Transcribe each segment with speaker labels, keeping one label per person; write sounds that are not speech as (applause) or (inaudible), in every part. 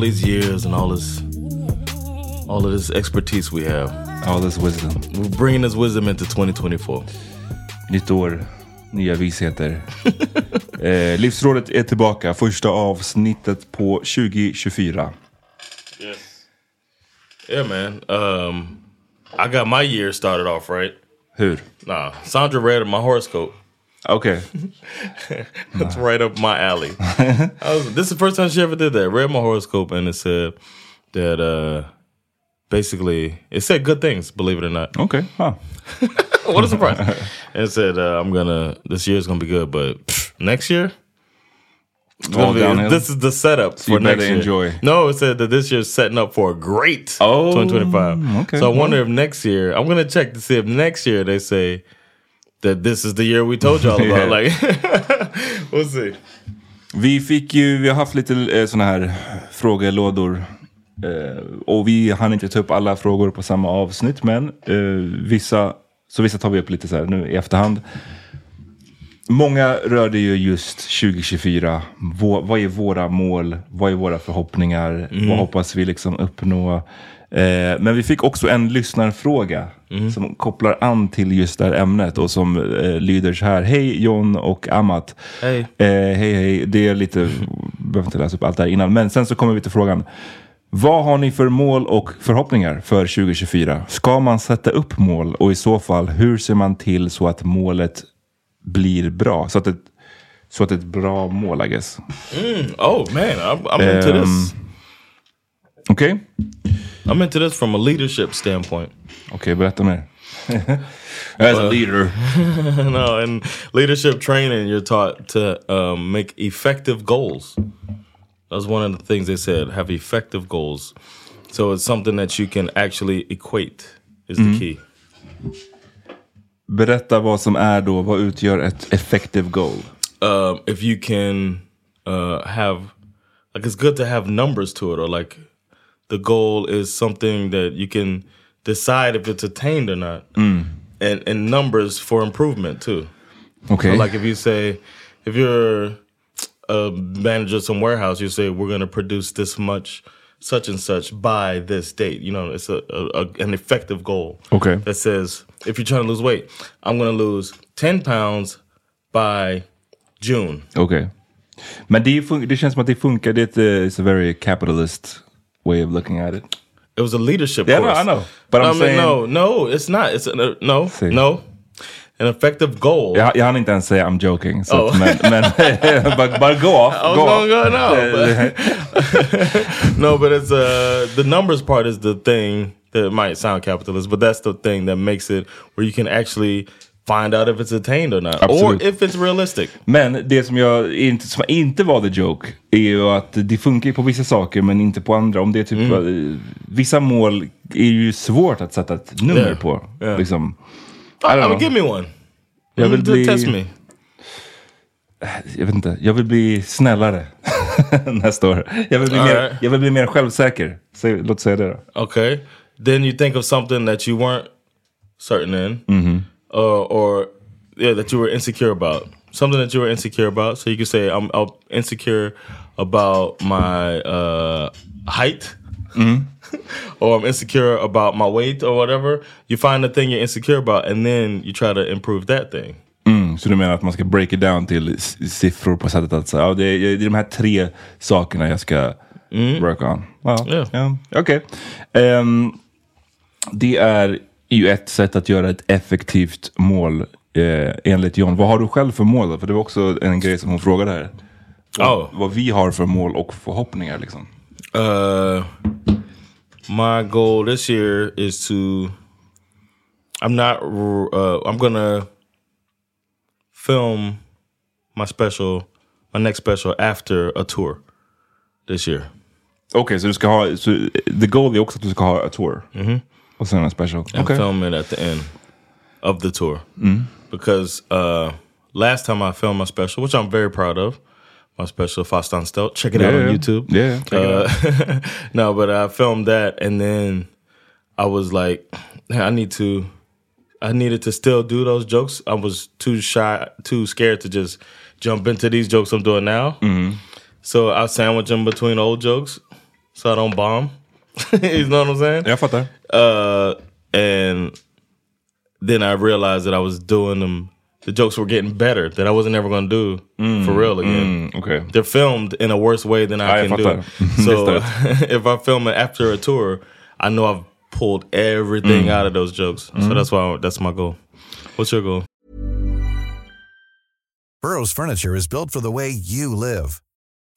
Speaker 1: All these years and all this all of this expertise we have.
Speaker 2: All this wisdom.
Speaker 1: We're bringing this wisdom into 2024.
Speaker 2: Nytt år, nya visheter. (laughs) eh, Livsrådet är tillbaka, första avsnittet på 2024.
Speaker 1: Yes. Yeah man, um, I got my year started off right.
Speaker 2: Hur?
Speaker 1: Nah, Sandra read my horoscope.
Speaker 2: Okay. (laughs)
Speaker 1: That's right up my alley. (laughs) Was, this is the first time she ever did that. Read my horoscope and it said that uh basically it said good things, believe it or not.
Speaker 2: Okay. Huh. (laughs)
Speaker 1: what a surprise. it said uh, I'm gonna this year year's gonna be good, but pff, next year be, this is the setup
Speaker 2: so
Speaker 1: for next year.
Speaker 2: enjoy.
Speaker 1: No, it said that this year's setting up for a great
Speaker 2: Oh,
Speaker 1: 2025.
Speaker 2: okay.
Speaker 1: So I wonder if next year, I'm going to check to see if next year they say that this is the year we told y'all about. (laughs)
Speaker 2: Yeah.
Speaker 1: Like, (laughs) we'll see.
Speaker 2: Vi fick ju, vi har haft lite eh, såna här frågelådor. Eh, och vi hann inte ta upp alla frågor på samma avsnitt, men eh, vissa, så vissa tar vi upp lite så här nu i efterhand. Många rörde ju just 2024. Vå, vad är våra mål? Vad är våra förhoppningar? Vad hoppas vi liksom uppnå? Eh, men vi fick också en lyssnarfråga som kopplar an till just det här ämnet och som eh, lyder så här. Hej John och Amat.
Speaker 1: Hej.
Speaker 2: Eh, hej hej. Det är lite, behöver inte läsa upp allt det här innan. Men sen så kommer vi till frågan. Vad har ni för mål och förhoppningar för 2024? Ska man sätta upp mål och i så fall hur ser man till så att målet blir bra? Så att ett, så att det är ett bra mål I guess.
Speaker 1: Oh man, I'm, I'm into
Speaker 2: Um,
Speaker 1: this.
Speaker 2: Okej,
Speaker 1: I'm into this from a leadership standpoint.
Speaker 2: Okej berätta mer. (laughs) As a leader. (laughs)
Speaker 1: no, in leadership training, you're taught to um, make effective goals. That's one of the things they said. Have effective goals. So it's something that you can actually equate. Is the key.
Speaker 2: Berätta vad som är då, vad utgör ett effective goal?
Speaker 1: um, if you can uh, have like it's good to have numbers to it or like the goal is something that you can decide if it's attained or not mm. and and numbers for improvement too
Speaker 2: Okay,
Speaker 1: so like if you say if you're a manager of some warehouse you say we're going to produce this much such and such by this date you know it's a, a, a an effective goal
Speaker 2: Okay.
Speaker 1: that says if you're trying to lose weight i'm going to lose 10 pounds by june
Speaker 2: Okay. Men det, det känns som att det funkar. Det är ett, it's a very capitalist way of looking at it.
Speaker 1: It was a leadership
Speaker 2: Yeah, I
Speaker 1: course.
Speaker 2: know, I know. But I'm
Speaker 1: I mean,
Speaker 2: saying-
Speaker 1: no, no, it's not. It's a, no,
Speaker 2: See.
Speaker 1: no. An effective goal.
Speaker 2: Jag, jag hann inte ens säga I'm joking. Så
Speaker 1: Oh.
Speaker 2: men, men (laughs) but, but go off.
Speaker 1: I was
Speaker 2: go
Speaker 1: gonna
Speaker 2: off.
Speaker 1: go
Speaker 2: Eh,
Speaker 1: but- (laughs) (laughs) no, but it's uh the numbers part is the thing that might sound capitalist, but that's the thing that makes it where you can actually find out if it's attained or not,
Speaker 2: Absolute.
Speaker 1: or if it's realistic.
Speaker 2: Men det som jag inte, som inte var the joke är ju att det funkar på vissa saker men inte på andra. Om det typ,
Speaker 1: Mm.
Speaker 2: eh, vissa mål är ju svårt att sätta ett nummer
Speaker 1: Yeah.
Speaker 2: på.
Speaker 1: Yeah.
Speaker 2: Liksom.
Speaker 1: I,
Speaker 2: don't
Speaker 1: mean,
Speaker 2: know.
Speaker 1: give me one.
Speaker 2: Jag vill
Speaker 1: Mm,
Speaker 2: bli,
Speaker 1: Test me. (sighs)
Speaker 2: jag vet inte, jag vill bli snällare (laughs) nästa år. Jag vill bli, mer,
Speaker 1: Alright.
Speaker 2: jag vill bli mer självsäker. Säg, låt säga det då.
Speaker 1: Okay. Then you think of something that you weren't certain in, uh, or yeah, that you were insecure about. Something that you were insecure about. So you could say, "I'm, I'm insecure about my uh, height." (laughs) or I'm insecure about my weight or whatever. You find the thing you're insecure about, and then you try to improve that thing.
Speaker 2: Mm, så du menar att man ska break it down till siffror på sättet att säga, ja, det, är, det är de här tre sakerna jag ska work on. Ja,
Speaker 1: Yeah.
Speaker 2: ja, okej. Ehm, det är ju ett sätt att göra ett effektivt mål eh, enligt John. Vad har du själv för mål? Då? För det var också en grej som hon frågade här.
Speaker 1: Oh.
Speaker 2: Vad vi har för mål och förhoppningar liksom.
Speaker 1: Uh, my goal this year is to. I'm not. Uh, I'm gonna film my special, my next special after a tour this year.
Speaker 2: Okej, så du ska ha, så, the goal är också att du ska ha a tour. Och sen en special.
Speaker 1: and
Speaker 2: Okej.
Speaker 1: film it at the end of the tour. Because uh, last time I filmed my special, which I'm very proud of, my special Fastan Stelt. Check it out on. YouTube.
Speaker 2: Yeah,
Speaker 1: uh, (laughs) no, but I filmed that, and then I was like, I need to. I needed to still do those jokes. I was too shy, too scared to just jump into these jokes I'm doing now. So I sandwich them between old jokes, so I don't bomb. (laughs) you know what I'm saying?
Speaker 2: Jag fattar.
Speaker 1: Uh, and then I realized that I was doing them. The jokes were getting better. That I wasn't ever going to do for real again.
Speaker 2: Mm, Okej.
Speaker 1: They're filmed in a worse way than I
Speaker 2: Ja, jag
Speaker 1: can do.
Speaker 2: fattar. (laughs)
Speaker 1: So (laughs) if I film it after a tour, I know I've pulled everything
Speaker 2: Mm.
Speaker 1: out of those jokes. So that's why that's my goal. What's your goal?
Speaker 3: Burrow's furniture is built for the way you live.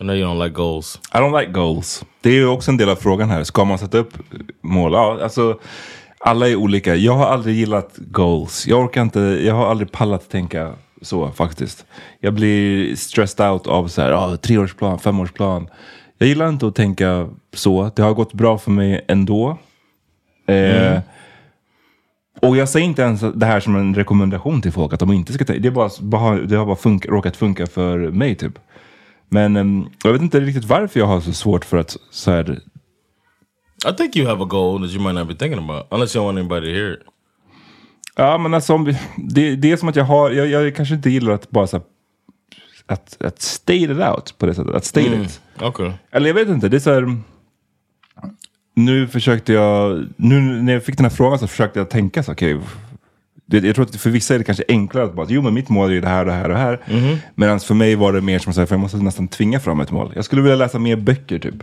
Speaker 1: I know you don't like goals.
Speaker 2: I don't like goals. Det är ju också en del av frågan här. Ska man sätta upp mål? Ja, alltså, alla är olika. Jag har aldrig gillat goals. Jag orkar inte, jag har aldrig pallat tänka så faktiskt. Jag blir stressed out av så här, ah, treårsplan, femårsplan. Jag gillar inte att tänka så. Det har gått bra för mig ändå. Eh, Och jag säger inte ens det här som en rekommendation till folk att de inte ska tänka. Det, bara, bara, det har bara funka, råkat funka för mig typ. Men em, jag vet inte riktigt varför jag har så svårt för att så här,
Speaker 1: I think you have a goal that you might not be thinking about, unless you don't want anybody to hear it.
Speaker 2: Ja, men alltså, det, det är som att jag har, jag, jag kanske inte gillar att bara så här, att, att state it out på det sättet. Att state
Speaker 1: Mm.
Speaker 2: it.
Speaker 1: Okay.
Speaker 2: Eller jag vet inte, det är så här. Nu försökte jag, nu när jag fick den här frågan så försökte jag tänka så, okej. Det, jag tror att för vissa är det kanske enklare att bara, jo men mitt mål är ju det här och det här och det här.
Speaker 1: Mhm.
Speaker 2: Medan för mig var det mer som så här, för jag måste nästan tvinga fram ett mål. Jag skulle vilja läsa mer böcker typ.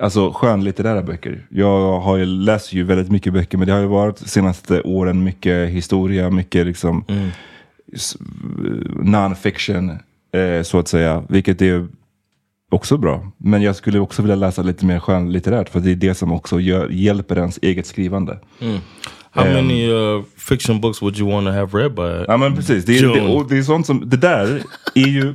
Speaker 2: Alltså skönlitterära böcker. Jag har ju läst ju väldigt mycket böcker men det har ju varit de senaste åren mycket historia, mycket liksom s- non-fiction eh, så att säga. Vilket är också bra. Men jag skulle också vilja läsa lite mer skönlitterärt för det är det som också gör, hjälper ens eget skrivande.
Speaker 1: How
Speaker 2: Um,
Speaker 1: many uh, fiction books would you want to have read by?
Speaker 2: Ja men precis, det är, det, och det är sånt som, det där är ju,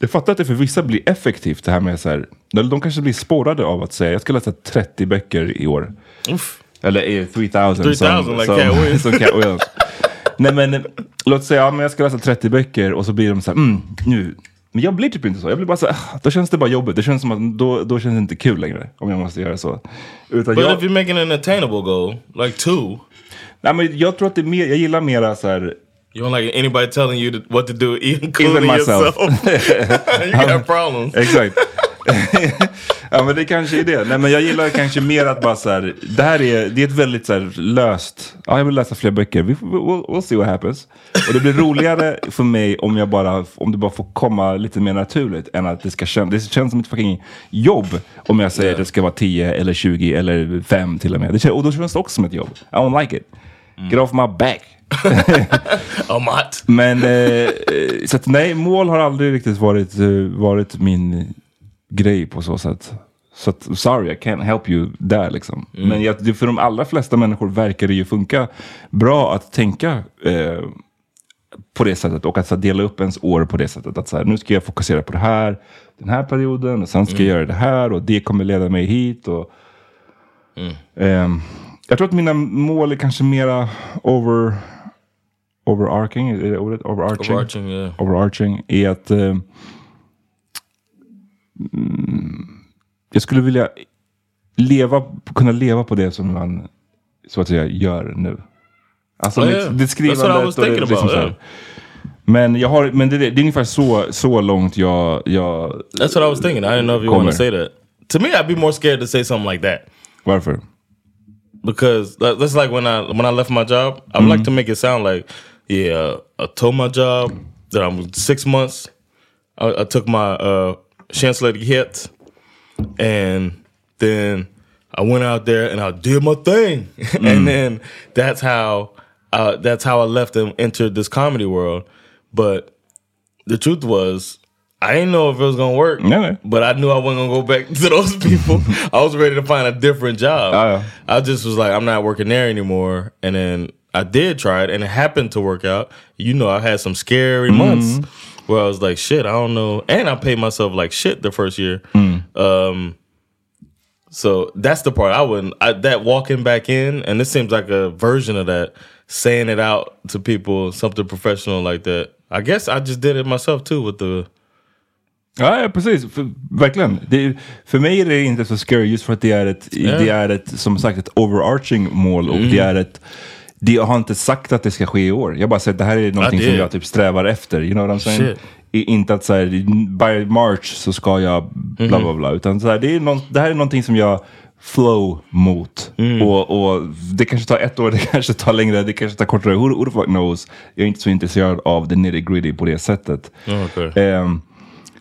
Speaker 2: jag fattar att det för vissa blir effektivt det här med så här, eller de kanske blir spårade av att säga jag ska läsa 30 böcker i år.
Speaker 1: Oof.
Speaker 2: Eller eh, 3000
Speaker 1: 3000
Speaker 2: som,
Speaker 1: like
Speaker 2: som,
Speaker 1: Cat Williams. (laughs)
Speaker 2: som Cat Williams. Nej men eh, låt säga ja, men jag ska läsa 30 böcker och så blir de så här, mm, nu. Men jag blir typ inte så. Jag blir bara så här, ah, då känns det bara jobbigt. Det känns som att då, då känns det inte kul längre om jag måste göra så. Utan
Speaker 1: But
Speaker 2: jag,
Speaker 1: if you're making an attainable goal, like two,
Speaker 2: nej, men jag tror att det är mer, jag gillar mera så här,
Speaker 1: you don't like anybody telling you to, what to do, including
Speaker 2: Even myself.
Speaker 1: yourself. (laughs) you got (laughs) problems.
Speaker 2: Exakt. (laughs) ja men det kanske är det. Nej men jag gillar kanske mer att bara så här. Det här är, det är ett väldigt så här löst. Ja jag vill läsa fler böcker. Får- we'll, we'll see what happens. Och det blir roligare för mig om jag bara, om det bara får komma lite mer naturligt. Än att det ska kännas, det känns som ett fucking jobb. Om jag säger att det ska vara 10 eller 20 eller 5 till och med. Det känns, och då känns det också som ett jobb. I don't like it. Get off my back. (laughs)
Speaker 1: Amat.
Speaker 2: Men eh, eh, så att, nej, mål har aldrig riktigt varit, eh, varit min grej på så sätt. Så att, sorry, I can't help you där liksom. Men jag, för de allra flesta människor verkar det ju funka bra att tänka eh, på det sättet och att så, här, dela upp ens år på det sättet. Att så här, nu ska jag fokusera på det här den här perioden och sen ska jag göra det här och det kommer leda mig hit. Och, ehm, jag tror att mina mål är kanske mera over, overarching, är det ordet? Overarching?
Speaker 1: Overarching, yeah.
Speaker 2: overarching är att eh, mm, jag skulle vilja leva, kunna leva på det som man så att säga gör nu. Alltså mitt,
Speaker 1: yeah.
Speaker 2: det skrivandet och det, liksom så. Men, jag har, men det, det är ungefär så, så långt jag, jag
Speaker 1: That's what I was thinking. I didn't know if you
Speaker 2: Kommer.
Speaker 1: want to say that. To me, I'd be more scared to say something like that.
Speaker 2: Varför?
Speaker 1: because that- that's like when I when I left my job. I would like to make it sound like, yeah, I told my job that I'm six months. I, I took my uh, chancelledighet, and then I went out there and I did my thing, (laughs) and then that's how uh, that's how I left and entered this comedy world. But the truth was. I didn't know if it was gonna work,
Speaker 2: No,
Speaker 1: but I knew I wasn't gonna go back (laughs) to those people. (laughs) I was ready to find a different job.
Speaker 2: Yeah.
Speaker 1: I just was like, I'm not working there anymore. And then I did try it and it happened to work out. You know, I had some scary months where I was like, shit, I don't know. And I paid myself like shit the first year. Mm. Um, so that's the part I wouldn't. I, that walking back in, and this seems like a version of that, saying it out to people, something professional like that. I guess I just did it myself too with the.
Speaker 2: Ah, ja, ja precis. För, verkligen. Det, för mig är det inte så scary just för att det är ett,
Speaker 1: Ja.
Speaker 2: det är ett som sagt ett overarching mål och det mm-hmm. är ett det, jag har inte sagt att det ska ske i år. Jag bara sagt att det här är någonting som jag typ strävar efter. You know what I'm saying?
Speaker 1: Shit.
Speaker 2: Inte att så här, by March så ska jag bla bla bla. Utan så här, det, är någon, det här är någonting som jag flow mot. Och, och det kanske tar ett år, (laughs) det kanske tar längre, det kanske tar kortare. Who, who the fuck knows? Jag är inte så intresserad av the nitty gritty på det sättet.
Speaker 1: Okay.
Speaker 2: Ehm,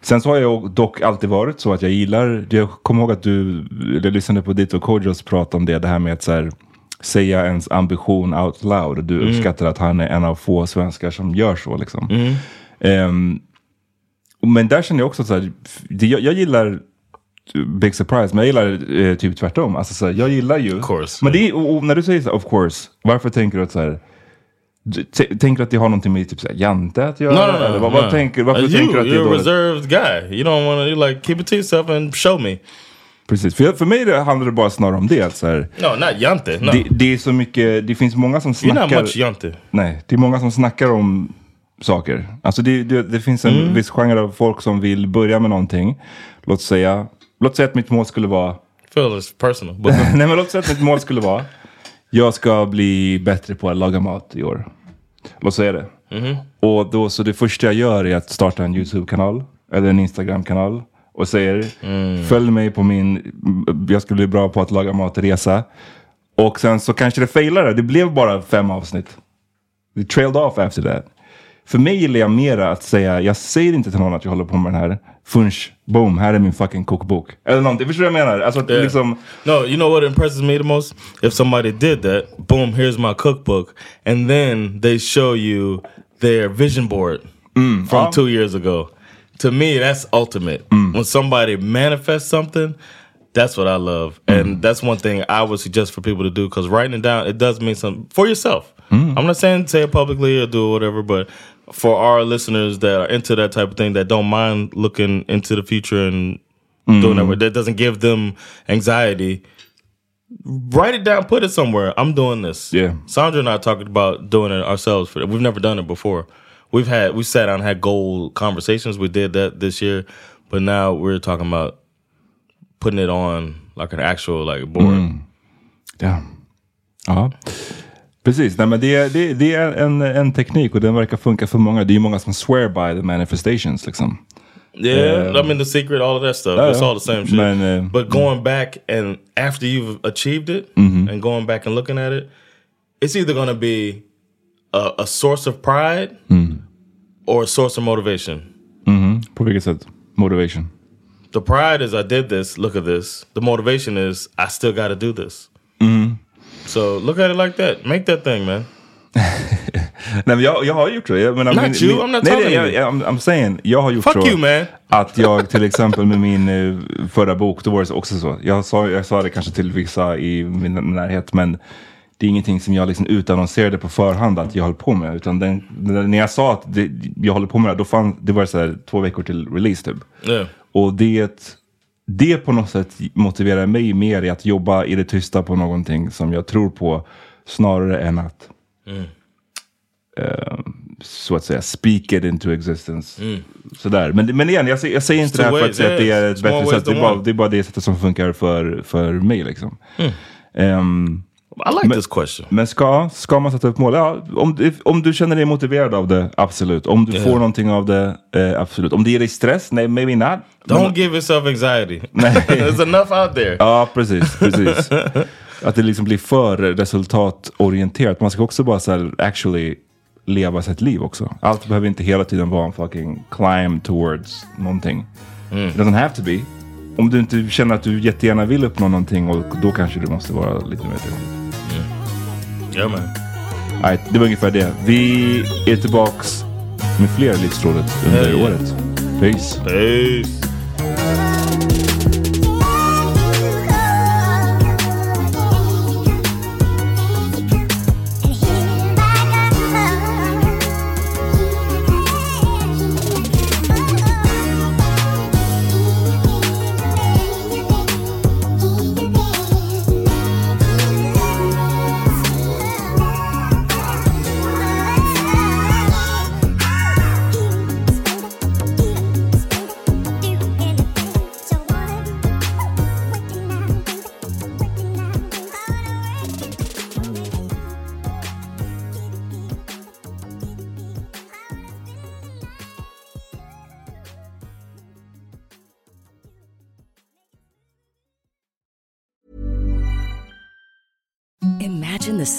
Speaker 2: sen så har jag dock alltid varit så att jag gillar, jag kommer ihåg att du, jag lyssnade på ditt och Kodjos prat om det, det här med att så här, säga ens ambition out loud. Och du uppskattar att han är en av få svenskar som gör så liksom. Ehm, men där känner jag också så här, det, jag, jag gillar Big surprise, men jag gillar eh, typ tvärtom. Alltså, så här, jag gillar ju...
Speaker 1: Course.
Speaker 2: Men det och, och när du säger så här, of course, varför tänker du att så här, du- t- Tänker du att det har någonting med typ så här, Jante att göra?
Speaker 1: No, no, no.
Speaker 2: Eller vad, vad
Speaker 1: no.
Speaker 2: tänker, varför
Speaker 1: Uh,
Speaker 2: tänker
Speaker 1: you,
Speaker 2: du att det är
Speaker 1: you're a
Speaker 2: dåligt?
Speaker 1: reserved guy. You don't want to. You like keep it to yourself and show me.
Speaker 2: Precis, för, jag, för mig det handlar det bara snarare om det. Att så här,
Speaker 1: No, not Yante. No,
Speaker 2: det, det är så mycket, det finns många som
Speaker 1: you're not
Speaker 2: snackar...
Speaker 1: much Yante.
Speaker 2: Nej, det är många som snackar om saker. Alltså det, det, det finns en
Speaker 1: Mm.
Speaker 2: viss genre av folk som vill börja med någonting. Låt säga, låt säga att mitt mål skulle vara
Speaker 1: Feel it's personal, but (laughs)
Speaker 2: Nej men låt säga att mitt mål skulle vara Jag ska bli bättre på att laga mat i år. Låt säga det. Och då så det första jag gör är att starta en YouTube-kanal. Eller en Instagram-kanal. Och säger följ mig på min Jag ska bli bra på att laga mat-resa. Och sen så kanske det failade. Det blev bara fem avsnitt. Det trailed off after that. För mig gillar jag mera att säga, jag säger inte till någon att jag håller på med den här. Förrän, boom, här är min fucking kokbok. Eller någonting, förstår du vad jag menar? Alltså
Speaker 1: Yeah.
Speaker 2: liksom...
Speaker 1: No, you know what impresses me the most? If somebody did that, boom, here's my cookbook, and then they show you their vision board from
Speaker 2: ja.
Speaker 1: two years ago. To me, that's ultimate. Mm. When somebody manifests something, that's what I love, mm. and that's one thing I would suggest for people to do because writing it down it does mean something for yourself. Mm. I'm not saying say it publicly or do whatever, but for our listeners that are into that type of thing that don't mind looking into the future and doing that, that doesn't give them anxiety write it down, put it somewhere. I'm doing this.
Speaker 2: Yeah.
Speaker 1: Sandra and I talked about doing it ourselves. For we've never done it before. We've had we sat down and had goal conversations. We did that this year, but now we're talking about putting it on like an actual like board. Mm.
Speaker 2: Ja. ja. Precis, Nej, men det, det, det är en, en teknik och den verkar funka för många. Det är ju många som swear by the manifestations liksom.
Speaker 1: Yeah, ehm. I mean the secret, all of that stuff.
Speaker 2: Yeah,
Speaker 1: it's all the same shit.
Speaker 2: Man, uh, eh,
Speaker 1: but mm. going back and after you've achieved it mm-hmm. and going back and looking at it, it's either going to be a, a source of pride mm. Or a source of motivation.
Speaker 2: På vilket sätt? Motivation.
Speaker 1: The pride is I did this. Look at this. The motivation is I still got to do this. So look at it like that. Make that thing, man. (laughs)
Speaker 2: Nej men jag, jag har gjort det. Jag menar,
Speaker 1: Not you, I'm not
Speaker 2: nej,
Speaker 1: talking
Speaker 2: nej,
Speaker 1: to
Speaker 2: jag,
Speaker 1: you.
Speaker 2: I'm, I'm saying, jag har gjort
Speaker 1: Fuck
Speaker 2: så.
Speaker 1: you, man.
Speaker 2: Att jag (laughs) till exempel med min eh, förra bok, då var det också så. Jag sa, jag sa det kanske till vissa i min närhet, men det är ingenting som jag liksom utannonserade på förhand att jag höll på med. Utan den, när jag sa att det, jag håller på med det, då fann, det var så här, två veckor till release typ.
Speaker 1: Yeah.
Speaker 2: Och det, det på något sätt motiverar mig mer i att jobba i det tysta på någonting som jag tror på. Snarare än att eh, så att säga speak it into existence. Sådär. Men, men igen, jag, säger- jag säger inte
Speaker 1: It's
Speaker 2: det här för att säga att det är ett bättre sätt. Det är, bara, det är bara det sättet som funkar för, för mig. Liksom. Ehm,
Speaker 1: I like
Speaker 2: Men-
Speaker 1: this question.
Speaker 2: men ska, ska man sätta upp mål? Ja, om, du- om du känner dig motiverad av det, absolut. Om du får någonting av det, eh, absolut. Om det ger dig stress, nej, maybe not.
Speaker 1: Don't give yourself anxiety. (laughs)
Speaker 2: Nej. (laughs)
Speaker 1: There's enough out there.
Speaker 2: Ja, precis. precis. (laughs) att det liksom blir för resultatorienterat. Man ska också bara så här, actually leva sitt liv också. Allt behöver inte hela tiden vara en fucking climb towards någonting. It doesn't have to be. Om du inte känner att du jättegärna vill uppnå någonting och då kanske du måste vara lite mer tillåtlig.
Speaker 1: Yeah, man.
Speaker 2: Nej, det var ungefär det. Vi är tillbaks med fler Livsrådet under
Speaker 1: yeah.
Speaker 2: året. Peace.
Speaker 1: Peace.
Speaker 4: Service